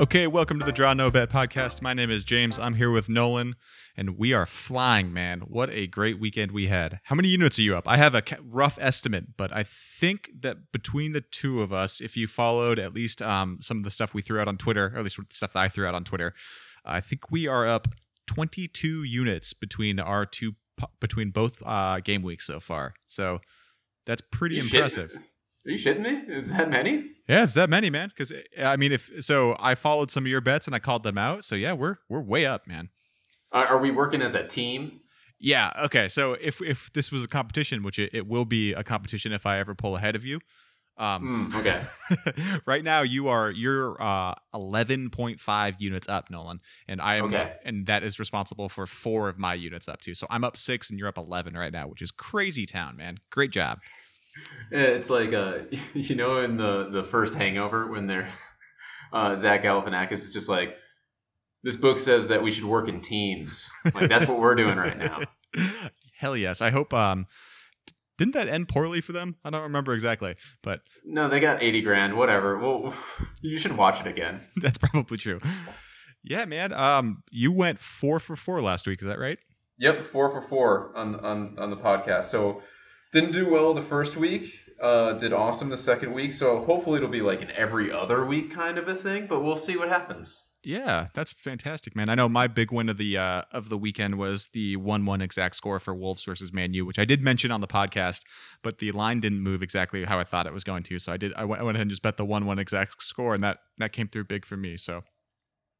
Okay, welcome to the Draw No Bet podcast. My name is James. I'm here with Nolan, and we are flying, man. What a great weekend we had. How many units are you up? I have a rough estimate, but I think that between the two of us, if you followed at least um, some of the stuff we threw out on Twitter, or at least the stuff that I threw out on Twitter, I think we are up 22 units between our two between both uh, game weeks so far. So that's pretty You impressive. Are you shitting me? Is that many? Yeah, it's that many, man. Because I mean, if so, I followed some of your bets and I called them out. So yeah, we're we're way up, man. Are, are we working as a team? Yeah. Okay. So if if this was a competition, which it, it will be a competition if I ever pull ahead of you. Um, Hmm, okay. right now you are you're uh 11.5 units up, Nolan, and I am Okay. and that is responsible for four of my units up too. So I'm up six and you're up 11 right now, which is crazy town, man. Great job. It's like uh, you know, in the the first Hangover when they're uh, Zach Galifianakis is just like, this book says that we should work in teams. Like that's what we're doing right now. Hell yes. I hope um didn't that end poorly for them? I don't remember exactly, but No, they got eighty grand. Whatever. Well, you should watch it again. that's probably true. Yeah, man. Um you went 4 for 4 last week, is that right? Yep, four for four on on on the podcast. So didn't do well the first week. Uh, did awesome the second week. So hopefully it'll be like an every other week kind of a thing. But we'll see what happens. Yeah, that's fantastic, man. I know my big win of the uh, of the weekend was the one one exact score for Wolves versus Man U, which I did mention on the podcast, but the line didn't move exactly how I thought it was going to. So I did I went, I went ahead and just bet the one one exact score, and that that came through big for me. So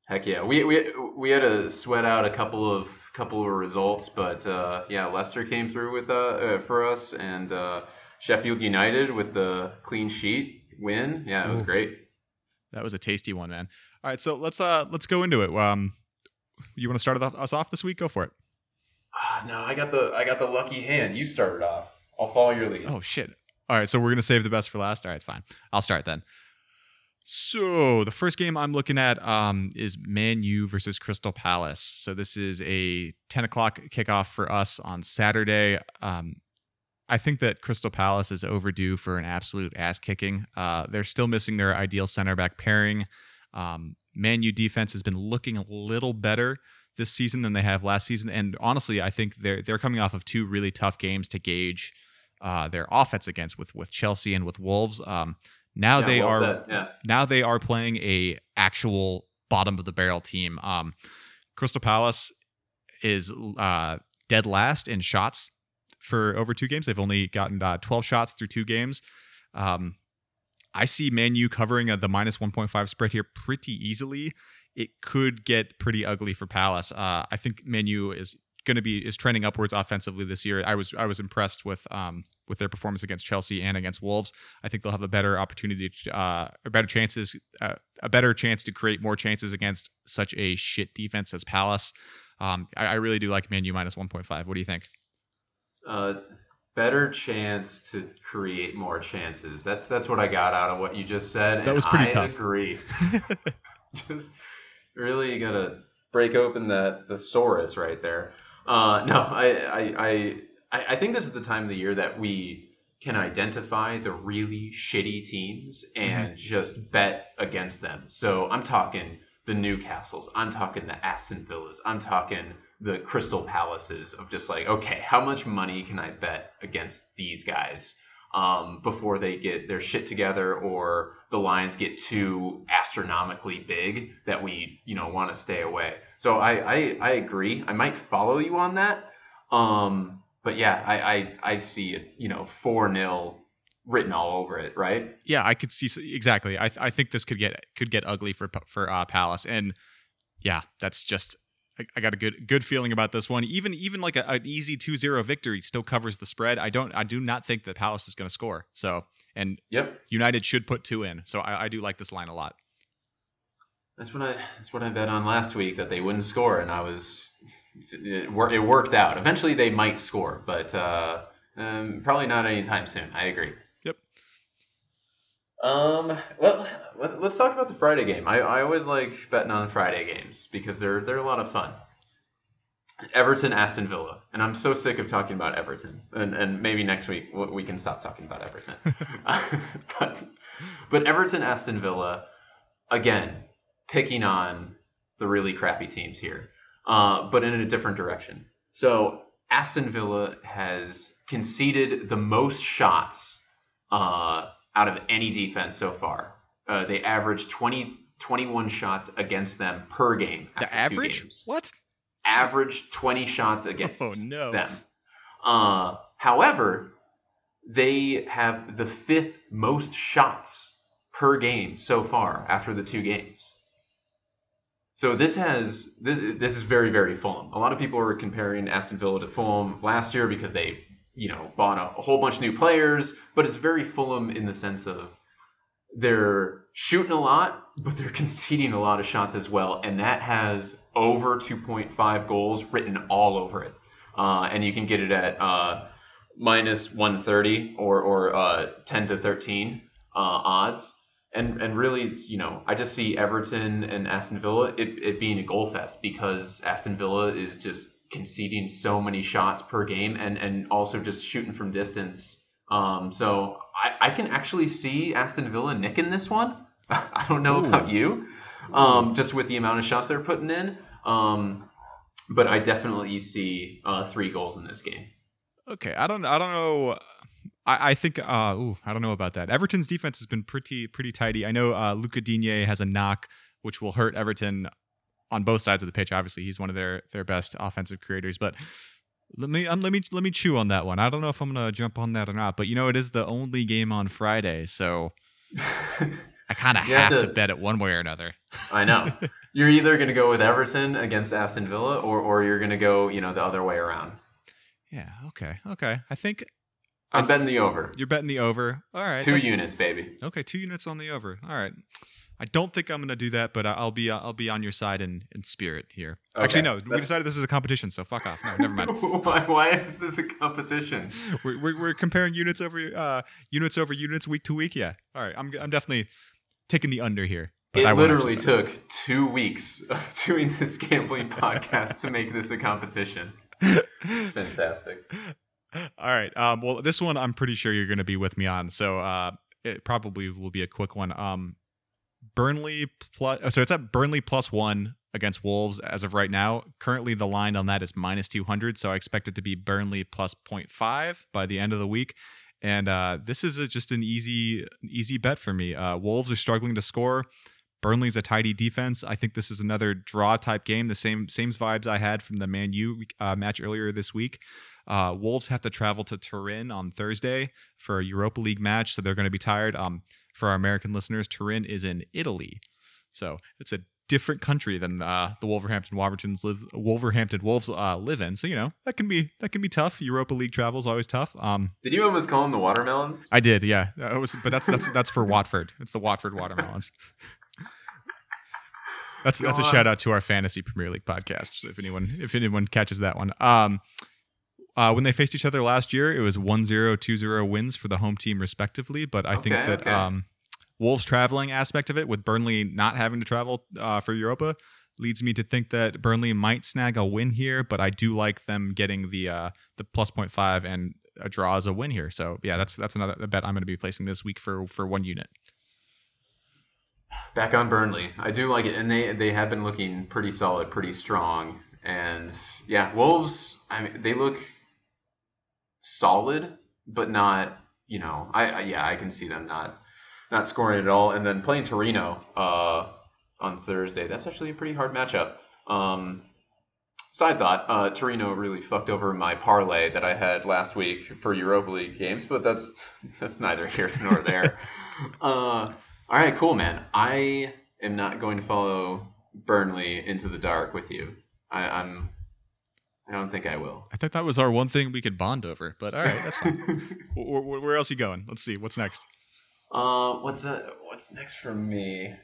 Heck yeah, we we we had to sweat out a couple of couple of results, but uh, yeah, Leicester came through with uh, uh for us, and uh, Sheffield United with the clean sheet win. Yeah, it was Ooh. great. that was a tasty one, man. All right, so let's uh let's go into it. Um, you want to start us off this week? Go for it. Ah, no, I got the I got the lucky hand. You started off. I'll follow your lead. Oh shit. All right, so we're gonna save the best for last. All right, fine. I'll start then. So the first game I'm looking at um, is Man U versus Crystal Palace. So this is a 10 o'clock kickoff for us on Saturday. Um, I think that Crystal Palace is overdue for an absolute ass kicking. Uh, they're still missing their ideal center back pairing. Um, Man U defense has been looking a little better this season than they have last season, and honestly, I think they're they're coming off of two really tough games to gauge uh, their offense against with with Chelsea and with Wolves. Um, now Yeah, they are. Yeah. now they are playing a actual bottom of the barrel team. Um, Crystal Palace is uh, dead last in shots for over two games. They've only gotten uh, 12 shots through two games. Um, I see Man U covering uh, the minus 1.5 spread here pretty easily. It could get pretty ugly for Palace. Uh, I think Man U is going to be is trending upwards offensively this year. I was I was impressed with um with their performance against Chelsea and against Wolves. I think they'll have a better opportunity, to, uh, or better chances, uh, a better chance to create more chances against such a shit defense as Palace. Um, I, I really do like Man U minus 1.5. What do you think? Uh, better chance to create more chances. That's that's what I got out of what you just said. That was pretty I tough. Agree. just really gotta break open that the thesaurus right there. Uh, no, I, I I I I think this is the time of the year that we can identify the really shitty teams and just bet against them. So I'm talking the Newcastles. I'm talking the Aston Villas. I'm talking the Crystal Palaces of just like, okay, how much money can I bet against these guys um, before they get their shit together or the lines get too astronomically big that we, you know, want to stay away. So I, I, I agree. I might follow you on that. Um, but yeah, I, I, I see it, you know, 4 0 written all over it, right? yeah, I could see exactly. I, I think this could get could get ugly for for uh, Palace, and yeah, that's just I, I got a good good feeling about this one. Even even like a, an easy 2-0 victory still covers the spread. I don't I do not think that Palace is going to score. So and Yep. United should put two in. So I, I do like this line a lot. That's what I that's what I bet on last week that they wouldn't score, and I was it, wor- it worked out. Eventually, they might score, but uh, um, probably not anytime soon. I agree. Yep. Um. Well, let, let's talk about the Friday game. I, I always like betting on Friday games because they're they're a lot of fun. Everton, Aston Villa, and I'm so sick of talking about Everton. And and maybe next week we we can stop talking about Everton. but but Everton, Aston Villa, again, picking on the really crappy teams here, uh, but in a different direction. So Aston Villa has conceded the most shots uh, out of any defense so far. Uh, they average 20, 21 shots against them per game. The average? What? Average 20 shots against oh, no. them. Uh, however, they have the fifth most shots per game so far after the two games. So this has this this is very very Fulham. A lot of people are comparing Aston Villa to Fulham last year because they you know bought a, a whole bunch of new players, but it's very Fulham in the sense of they're shooting a lot, but they're conceding a lot of shots as well, and that has over 2.5 goals written all over it. Uh, and you can get it at uh, minus 130 or or uh, 10 to 13 uh, odds and and really, you know, I just see Everton and Aston Villa it, it being a goal fest because Aston Villa is just conceding so many shots per game and and also just shooting from distance. Um, so I, I can actually see Aston Villa nicking this one. I don't know Ooh. about you, um, just with the amount of shots they're putting in. Um, but I definitely see uh, three goals in this game. Okay, I don't I don't know I, I think uh, ooh, I don't know about that. Everton's defense has been pretty pretty tidy. I know uh, Lucas Digne has a knock, which will hurt Everton on both sides of the pitch. Obviously, he's one of their their best offensive creators, but let me um, let me let me chew on that one. I don't know if I'm gonna jump on that or not, but you know it is the only game on Friday, so I kind of have to, to, bet it one way or another. I know you're either gonna go with Everton against Aston Villa, or or you're gonna go you know the other way around. Yeah. Okay. Okay. I think I'm betting the over. You're betting the over. All right. Two units, baby. Okay, two units on the over. All right. I don't think I'm going to do that, but I'll be uh, I'll be on your side in, in spirit here. Okay. Actually, no. We decided this is a competition, so fuck off. No, never mind. why, why is this a competition? We're, we're, we're comparing units over uh, units over units week to week. Yeah. All right. I'm I'm definitely taking the under here. But it I literally took two weeks of doing this gambling podcast to make this a competition. It's fantastic. All right. Um, well, this one I'm pretty sure you're going to be with me on, so uh, it probably will be a quick one. Um, Burnley plus, uh, so it's at Burnley plus one against Wolves as of right now. Currently, the line on that is minus 200, so I expect it to be Burnley plus 0.5 by the end of the week. And uh, this is a, just an easy, easy bet for me. Uh, Wolves are struggling to score. Burnley's a tidy defense. I think this is another draw type game. The same same vibes I had from the Man U uh, match earlier this week. Uh, Wolves have to travel to Turin on Thursday for a Europa League match, so they're going to be tired. Um, for our American listeners, Turin is in Italy, so it's a different country than uh, the Wolverhampton live Wolverhampton Wolves uh, live in. So you know that can be that can be tough. Europa League travel is always tough. Um, did you almost call them the watermelons? I did, yeah. It was, but that's that's that's for Watford. It's the Watford watermelons. that's Go that's a shout out to our fantasy Premier League podcast. If anyone if anyone catches that one. Um, uh, when they faced each other last year, it was 1 0, 2 0 wins for the home team, respectively. But I okay, think that okay. um, Wolves' traveling aspect of it, with Burnley not having to travel uh, for Europa, leads me to think that Burnley might snag a win here. But I do like them getting the uh, the plus 0.5 and a draw as a win here. So yeah, that's that's another bet I'm going to be placing this week for for one unit. Back on Burnley, I do like it, and they they have been looking pretty solid, pretty strong, and yeah, Wolves. I mean, they look solid, but not you know I, I, yeah I can see them not not scoring at all. And then playing Torino uh, on Thursday, that's actually a pretty hard matchup. Um, side thought, uh, Torino really fucked over my parlay that I had last week for Europa League games, but that's that's neither here nor there. uh, all right, cool, man. I am not going to follow Burnley into the dark with you. I, I'm I don't think I will. I thought that was our one thing we could bond over, but all right, that's fine. where, where, else are you going? Let's see. What's next? Uh, what's uh, what's next for me?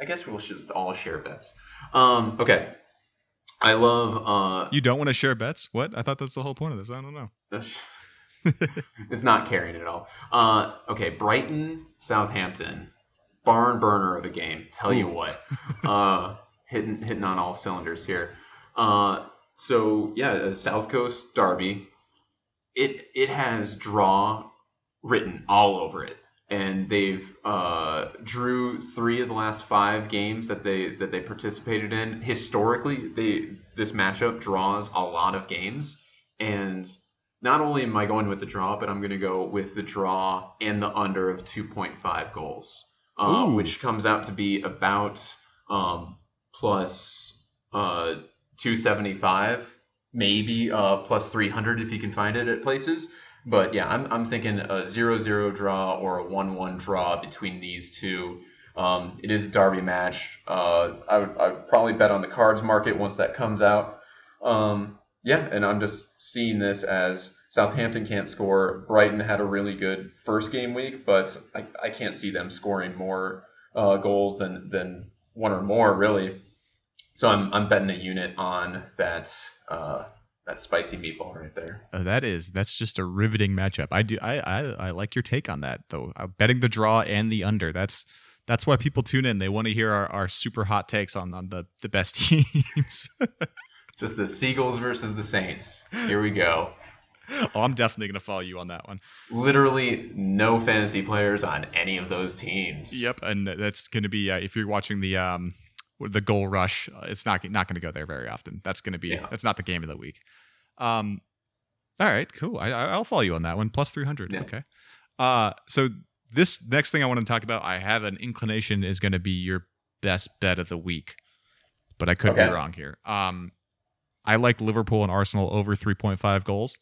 I guess we'll just all share bets. Um, okay. I love. Uh, you don't want to share bets? What? I thought that's the whole point of this. I don't know. it's not carrying at all. Uh, okay, Brighton, Southampton, barn burner of a game. Tell you what, uh, hitting hitting on all cylinders here. Uh, so yeah, South Coast Derby. It it has draw written all over it. and they've uh, drew three of the last five games that they that they participated in. Historically, they this matchup draws a lot of games, and not only am I going with the draw, but I'm going to go with the draw and the under of 2.5 goals, uh, which comes out to be about um, plus uh, 275, maybe uh, plus 300 if you can find it at places. But yeah, I'm, I'm thinking a 0 0 draw or a 1 1 draw between these two. Um, it is a derby match. Uh, I would I'd probably bet on the cards market once that comes out. Um, yeah, and I'm just seeing this as Southampton can't score. Brighton had a really good first game week, but I, I can't see them scoring more uh, goals than, than one or more, really. So I'm, I'm betting a unit on that uh, that spicy meatball right there. Uh, that is that's just a riveting matchup. I do I, I I like your take on that though. Uh, betting the draw and the under. That's that's why people tune in. They want to hear our, our super hot takes on on the the best teams. just the Seagulls versus the Saints. Here we go. Oh, I'm definitely going to follow you on that one. Literally no fantasy players on any of those teams. Yep, and that's going to be uh, if you're watching the um the goal rush, uh, it's not not going to go there very often. That's going to be yeah. that's not the game of the week. Um, all right, cool. I, I'll follow you on that one. Plus three hundred. Yeah. Okay. Uh, so this next thing I want to talk about, I have an inclination is going to be your best bet of the week, but I could okay. be wrong here. Um, I like Liverpool and Arsenal over three point five goals.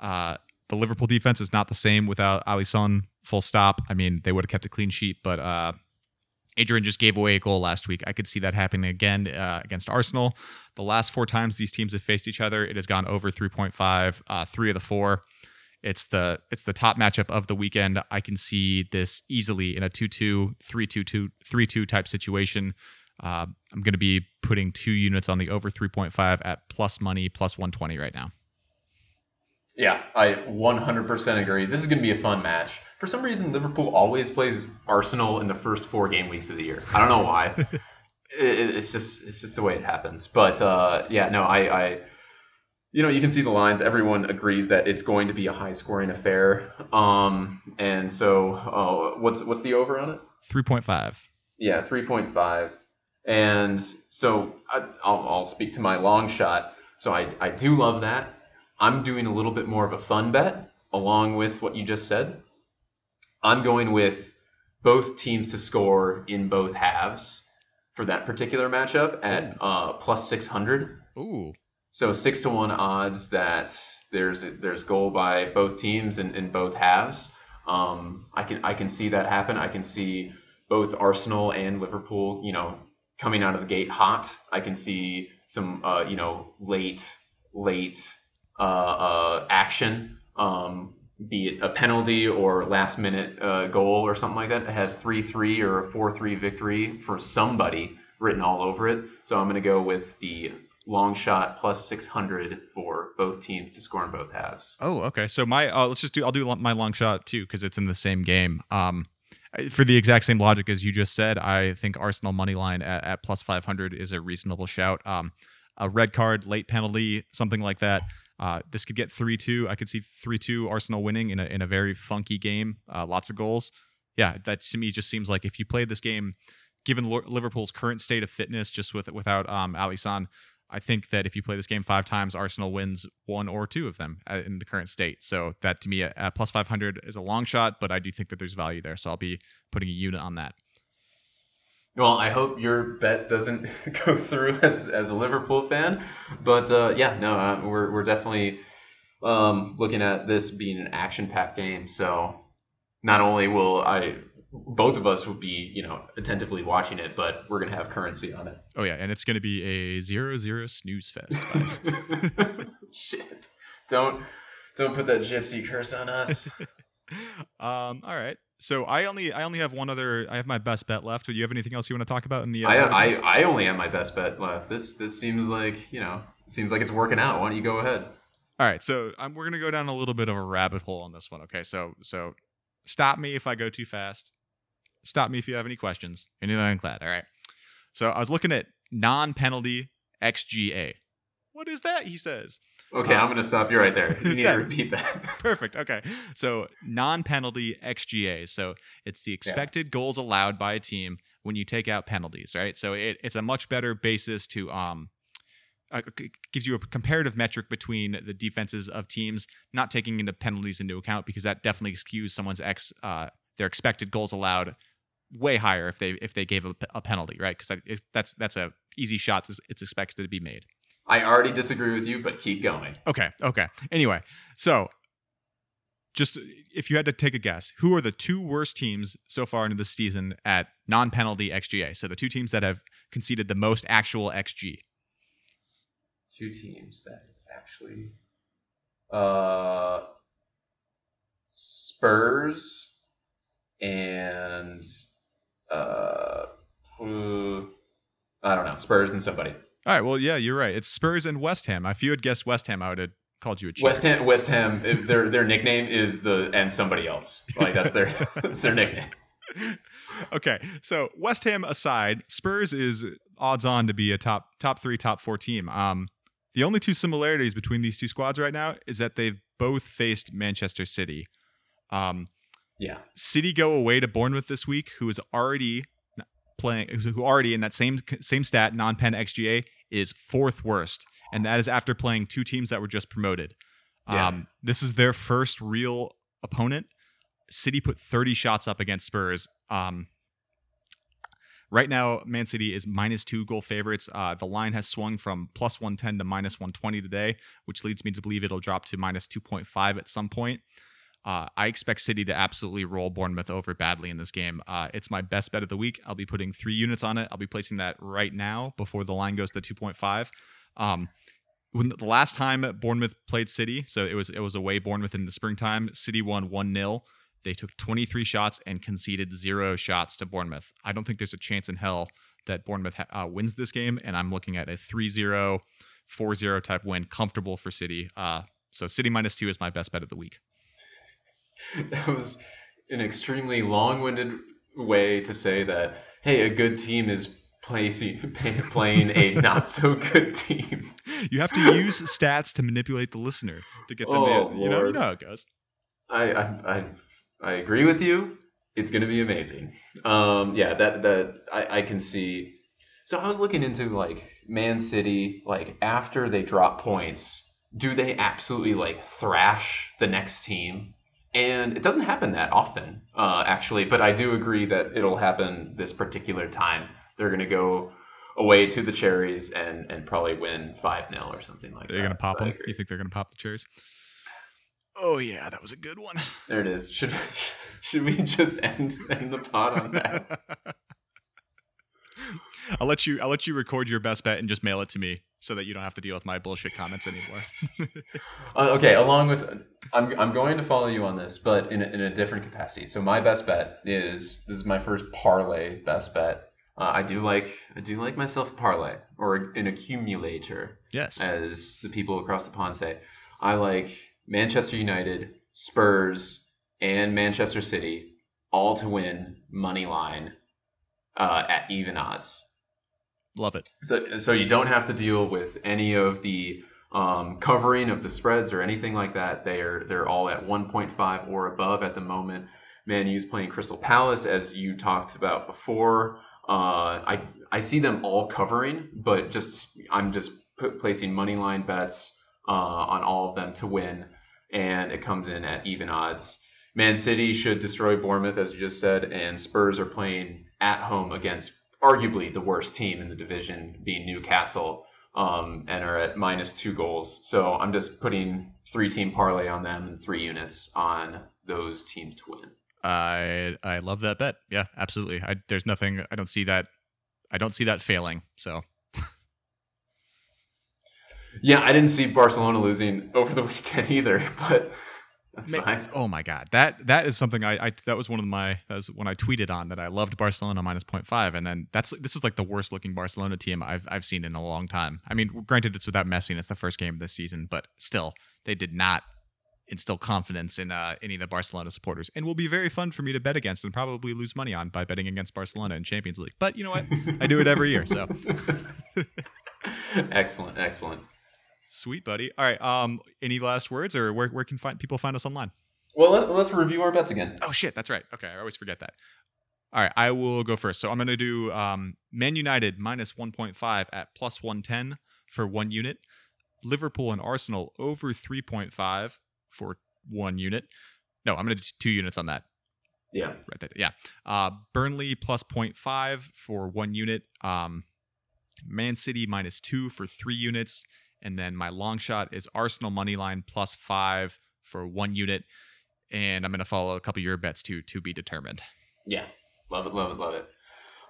Uh, the Liverpool defense is not the same without Alisson. Full stop. I mean, they would have kept a clean sheet, but uh, Adrian just gave away a goal last week. I could see that happening again uh, against Arsenal. The last four times these teams have faced each other, it has gone over 3.5. Uh, three of the four. It's the it's the top matchup of the weekend. I can see this easily in a 2-2, 3-2, 3-2 type situation. Uh, I'm going to be putting two units on the over 3.5 at plus money, plus 120 right now. Yeah, I 100% agree. This is going to be a fun match. For some reason, Liverpool always plays Arsenal in the first four game weeks of the year. I don't know why. it, it's just it's just the way it happens. But uh, yeah, no, I, I, you know, you can see the lines. Everyone agrees that it's going to be a high scoring affair. Um, and so, uh, what's what's the over on it? Three point five. Yeah, three point five. And so I, will I'll speak to my long shot. So I, I do love that. I'm doing a little bit more of a fun bet along with what you just said. I'm going with both teams to score in both halves for that particular matchup at uh, plus 600. Ooh. So six to one odds that there's there's goal by both teams in, in both halves. Um, I can I can see that happen. I can see both Arsenal and Liverpool, you know, coming out of the gate hot. I can see some uh, you know late late uh, uh, action, um, be it a penalty or last minute uh, goal or something like that. It has 3 3 or a 4 3 victory for somebody written all over it. So I'm going to go with the long shot plus 600 for both teams to score in both halves. Oh, okay. So my uh, let's just do I'll do my long shot too because it's in the same game. Um, for the exact same logic as you just said, I think Arsenal money line at, at plus 500 is a reasonable shout. Um, a red card, late penalty, something like that. Uh, this could get 3 2. I could see 3 2 Arsenal winning in a, in a very funky game, uh, lots of goals. Yeah, that to me just seems like if you played this game, given Liverpool's current state of fitness, just with without um, Alisson, I think that if you play this game five times, Arsenal wins one or two of them uh, in the current state. So that to me, at plus 500 is a long shot, but I do think that there's value there. So I'll be putting a unit on that. Well, I hope your bet doesn't go through as, as a Liverpool fan, but uh, yeah, no, uh, we're we're definitely um, looking at this being an action-packed game. So not only will I, both of us will be you know attentively watching it, but we're gonna have currency on it. Oh yeah, and it's gonna be a zero-zero snooze fest. Shit! Don't don't put that gypsy curse on us. um. All right. So I only I only have one other. I have my best bet left. Do you have anything else you want to talk about in the? Uh, I, I I only have my best bet left. This this seems like you know seems like it's working out. Why don't you go ahead? All right, so um, we're gonna go down a little bit of a rabbit hole on this one. Okay, so so stop me if I go too fast. Stop me if you have any questions. Anything like that. All right. So I was looking at non-penalty XGA. What What is that? He says. Okay, Uh, I'm going to stop you right there. You need that- to repeat that. Perfect. Okay. So non-penalty XGA. So it's the expected goals allowed by a team when you take out penalties, right? So it, it's a much better basis to um uh, gives you a comparative metric between the defenses of teams, not taking into penalties into account because that definitely skews someone's ex uh their expected goals allowed way higher if they if they gave a penalty, right? Because that's that's a easy shot. It's expected to be made. I already disagree with you, but keep going. Okay. Okay. Anyway, so just if you had to take a guess, who are the two worst teams so far into the season at non-penalty XGA? So the two teams that have conceded the most actual XG. Two teams that actually. Uh, Spurs and. Uh, I don't know. Spurs and somebody. All right. Well, yeah, you're right. It's Spurs and West Ham. If you had guessed West Ham, I would have called you a cheater. West Ham. West Ham. if their their nickname is the and somebody else. Like that's their that's their nickname. okay, so West Ham aside, Spurs is odds on to be a top top three, top four team. Um, the only two similarities between these two squads right now is that they've both faced Manchester City. Um, Yeah. City go away to Bournemouth this week, who is already playing, who already in that same same stat non-pen xGA is fourth worst, and that is after playing two teams that were just promoted. Yeah. Um, this is their first real opponent. City put 30 shots up against Spurs. Um, right now, Man City is minus two goal favorites. Uh, the line has swung from plus 110 to minus 120 today, which leads me to believe it'll drop to minus 2.5 at some point. Uh, I expect City to absolutely roll Bournemouth over badly in this game. Uh, it's my best bet of the week. I'll be putting three units on it. I'll be placing that right now before the line goes to 2.5. Um, when the last time Bournemouth played City, so it was it was away Bournemouth in the springtime. City won one 0 They took 23 shots and conceded zero shots to Bournemouth. I don't think there's a chance in hell that Bournemouth uh, wins this game, and I'm looking at a 3-0, 4-0 type win, comfortable for City. Uh, so City minus two is my best bet of the week. That was an extremely long-winded way to say that. Hey, a good team is placing, playing a not so good team. You have to use stats to manipulate the listener to get them. Oh, to, you know, you know how it goes. I I I, I agree with you. It's going to be amazing. Um, yeah, that that I, I can see. So I was looking into like Man City, like after they drop points, do they absolutely like thrash the next team? And it doesn't happen that often, uh, actually. But I do agree that it'll happen this particular time. They're going to go away to the Cherries and and probably win five 0 or something like that. They're that. gonna pop So them. Do you think they're gonna pop the cherries? Oh yeah, that was a good one. There it is. Should should we just end end the pod on that? I'll let you. I'll let you record your best bet and just mail it to me, so that you don't have to deal with my bullshit comments anymore. Uh, okay, along with I'm I'm going to follow you on this, but in a, in a different capacity. So my best bet is this is my first parlay best bet. Uh, I do like I do like myself a parlay or an accumulator, yes. as the people across the pond say. I like Manchester United, Spurs, and Manchester City all to win money line uh, at even odds. Love it. So, so you don't have to deal with any of the um, covering of the spreads or anything like that. They are they're all at 1.5 or above at the moment. Man U's playing Crystal Palace as you talked about before. Uh, I I see them all covering, but just I'm just put, placing money line bets uh, on all of them to win, and it comes in at even odds. Man City should destroy Bournemouth, as you just said, and Spurs are playing at home against arguably the worst team in the division, being Newcastle, um, and are at minus two goals. So I'm just putting three team parlay on them and three units on those teams to win. I I love that bet. Yeah, absolutely. I, there's nothing. I don't see that. I don't see that failing. So Yeah, I didn't see Barcelona losing over the weekend either, but Oh my god, that that is something I, I that was one of my that was when I tweeted on that I loved Barcelona minus 0.5, and then that's this is like the worst looking Barcelona team I've I've seen in a long time. I mean, granted, it's without Messi and it's the first game of this season, but still, they did not instill confidence in uh, any of the Barcelona supporters, and will be very fun for me to bet against and probably lose money on by betting against Barcelona in Champions League. But you know what? I do it every year, so excellent, excellent. Sweet, buddy. All right. Um, any last words, or where where can find people find us online? Well, let, let's review our bets again. Oh shit, that's right. Okay, I always forget that. All right, I will go first. So I'm going to do um, Man United minus 1.5 at plus 110 for one unit. Liverpool and Arsenal over 3.5 for one unit. No, I'm going to do two units on that. Yeah. Right. There. Yeah. Uh, Burnley plus 0.5 for one unit. Um, Man City minus two for three units. And then my long shot is Arsenal money line plus five for one unit. And I'm going to follow a couple of your bets too to be determined. Yeah. Love it, love it, love it.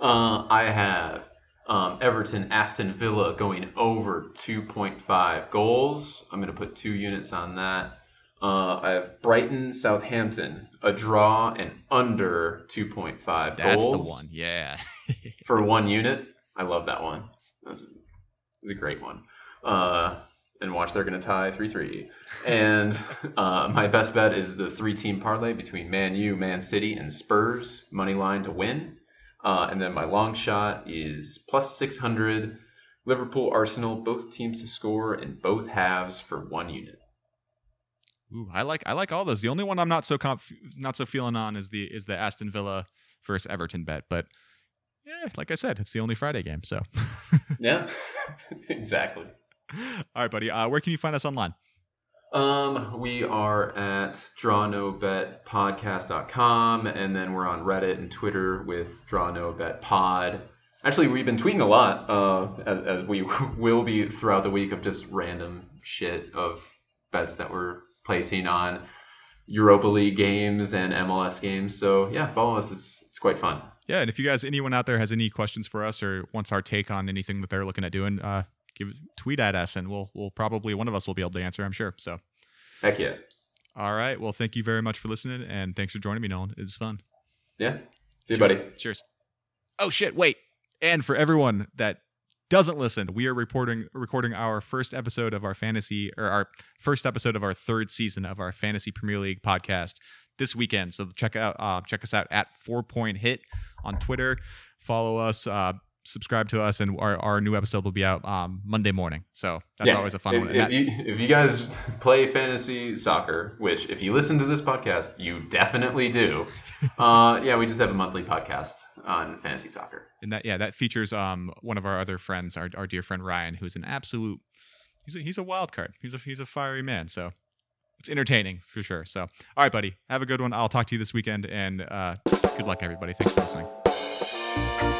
Uh, I have um, Everton, Aston Villa going over 2.5 goals. I'm going to put two units on that. Uh, I have Brighton, Southampton, a draw and under 2.5 That's goals. the one. Yeah. for one unit. I love that one. That's, that's a great one. Uh, and watch, they're going to tie 3 3. And uh, my best bet is the three team parlay between Man U, Man City, and Spurs, money line to win. Uh, and then my long shot is plus 600, Liverpool, Arsenal, both teams to score in both halves for one unit. Ooh, I like I like all those. The only one I'm not so conf- not so feeling on is the is the Aston Villa versus Everton bet, but yeah, like I said, it's the only Friday game. So yeah, exactly. All right, buddy. Uh, where can you find us online? Um, we are at drawnobetpodcast.com and then we're on Reddit and Twitter with drawnobetpod. Actually, we've been tweeting a lot, uh, as, as we will be throughout the week of just random shit of bets that we're placing on Europa League games and MLS games. So yeah, follow us. It's, it's quite fun. Yeah, and if you guys, anyone out there has any questions for us or wants our take on anything that they're looking at doing, uh, give tweet at us and we'll we'll probably one of us will be able to answer. I'm sure. So. Heck yeah. All right. Well, thank you very much for listening, and thanks for joining me, Nolan. It was fun. Yeah. See you, Cheers. buddy. Cheers. Oh shit! Wait. And for everyone that doesn't listen, we are reporting recording our first episode of our fantasy or our first episode of our third season of our fantasy Premier League podcast this weekend. So check out uh, check us out at Four Point Hit on Twitter. Follow us. Uh, subscribe to us, and our, our new episode will be out um, Monday morning. So that's Yeah. always a fun if, one. If that- you, if you guys play fantasy soccer, which if you listen to this podcast, you definitely do. uh, yeah, we just have a monthly podcast on fantasy soccer. and that yeah that features um one of our other friends our, our dear friend ryan who's an absolute he's a, he's a wild card he's a he's a fiery man so it's entertaining for sure so all right buddy have a good one i'll talk to you this weekend and uh good luck everybody thanks for listening